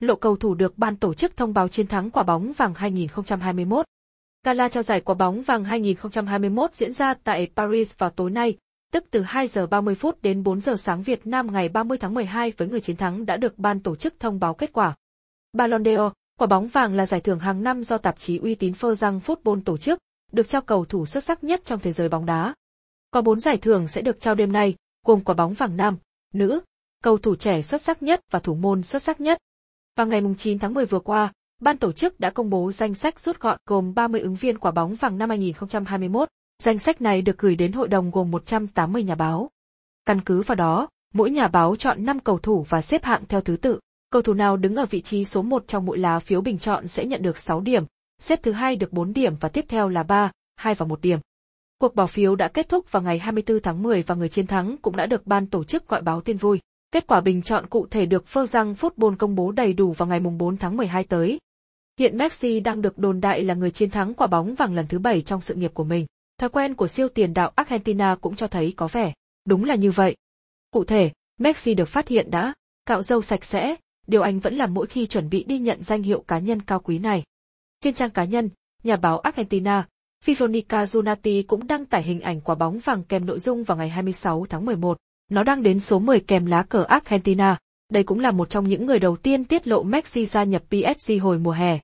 lộ cầu thủ được ban tổ chức thông báo chiến thắng quả bóng vàng 2021. Gala trao giải quả bóng vàng 2021 diễn ra tại Paris vào tối nay, tức từ 2 giờ 30 phút đến 4 giờ sáng Việt Nam ngày 30 tháng 12 với người chiến thắng đã được ban tổ chức thông báo kết quả. Ballon d'Or, quả bóng vàng là giải thưởng hàng năm do tạp chí uy tín Ferrang Football tổ chức, được trao cầu thủ xuất sắc nhất trong thế giới bóng đá. Có 4 giải thưởng sẽ được trao đêm nay, gồm quả bóng vàng nam, nữ, cầu thủ trẻ xuất sắc nhất và thủ môn xuất sắc nhất. Vào ngày 9 tháng 10 vừa qua, ban tổ chức đã công bố danh sách rút gọn gồm 30 ứng viên quả bóng vàng năm 2021. Danh sách này được gửi đến hội đồng gồm 180 nhà báo. Căn cứ vào đó, mỗi nhà báo chọn 5 cầu thủ và xếp hạng theo thứ tự. Cầu thủ nào đứng ở vị trí số 1 trong mỗi lá phiếu bình chọn sẽ nhận được 6 điểm, xếp thứ hai được 4 điểm và tiếp theo là 3, 2 và 1 điểm. Cuộc bỏ phiếu đã kết thúc vào ngày 24 tháng 10 và người chiến thắng cũng đã được ban tổ chức gọi báo tin vui. Kết quả bình chọn cụ thể được Ferrang Football công bố đầy đủ vào ngày 4 tháng 12 tới. Hiện Messi đang được đồn đại là người chiến thắng quả bóng vàng lần thứ 7 trong sự nghiệp của mình. Thói quen của siêu tiền đạo Argentina cũng cho thấy có vẻ. Đúng là như vậy. Cụ thể, Messi được phát hiện đã cạo râu sạch sẽ, điều anh vẫn làm mỗi khi chuẩn bị đi nhận danh hiệu cá nhân cao quý này. Trên trang cá nhân, nhà báo Argentina, Fifonica Zunati cũng đăng tải hình ảnh quả bóng vàng kèm nội dung vào ngày 26 tháng 11. Nó đang đến số 10 kèm lá cờ Argentina. Đây cũng là một trong những người đầu tiên tiết lộ Messi gia nhập PSG hồi mùa hè.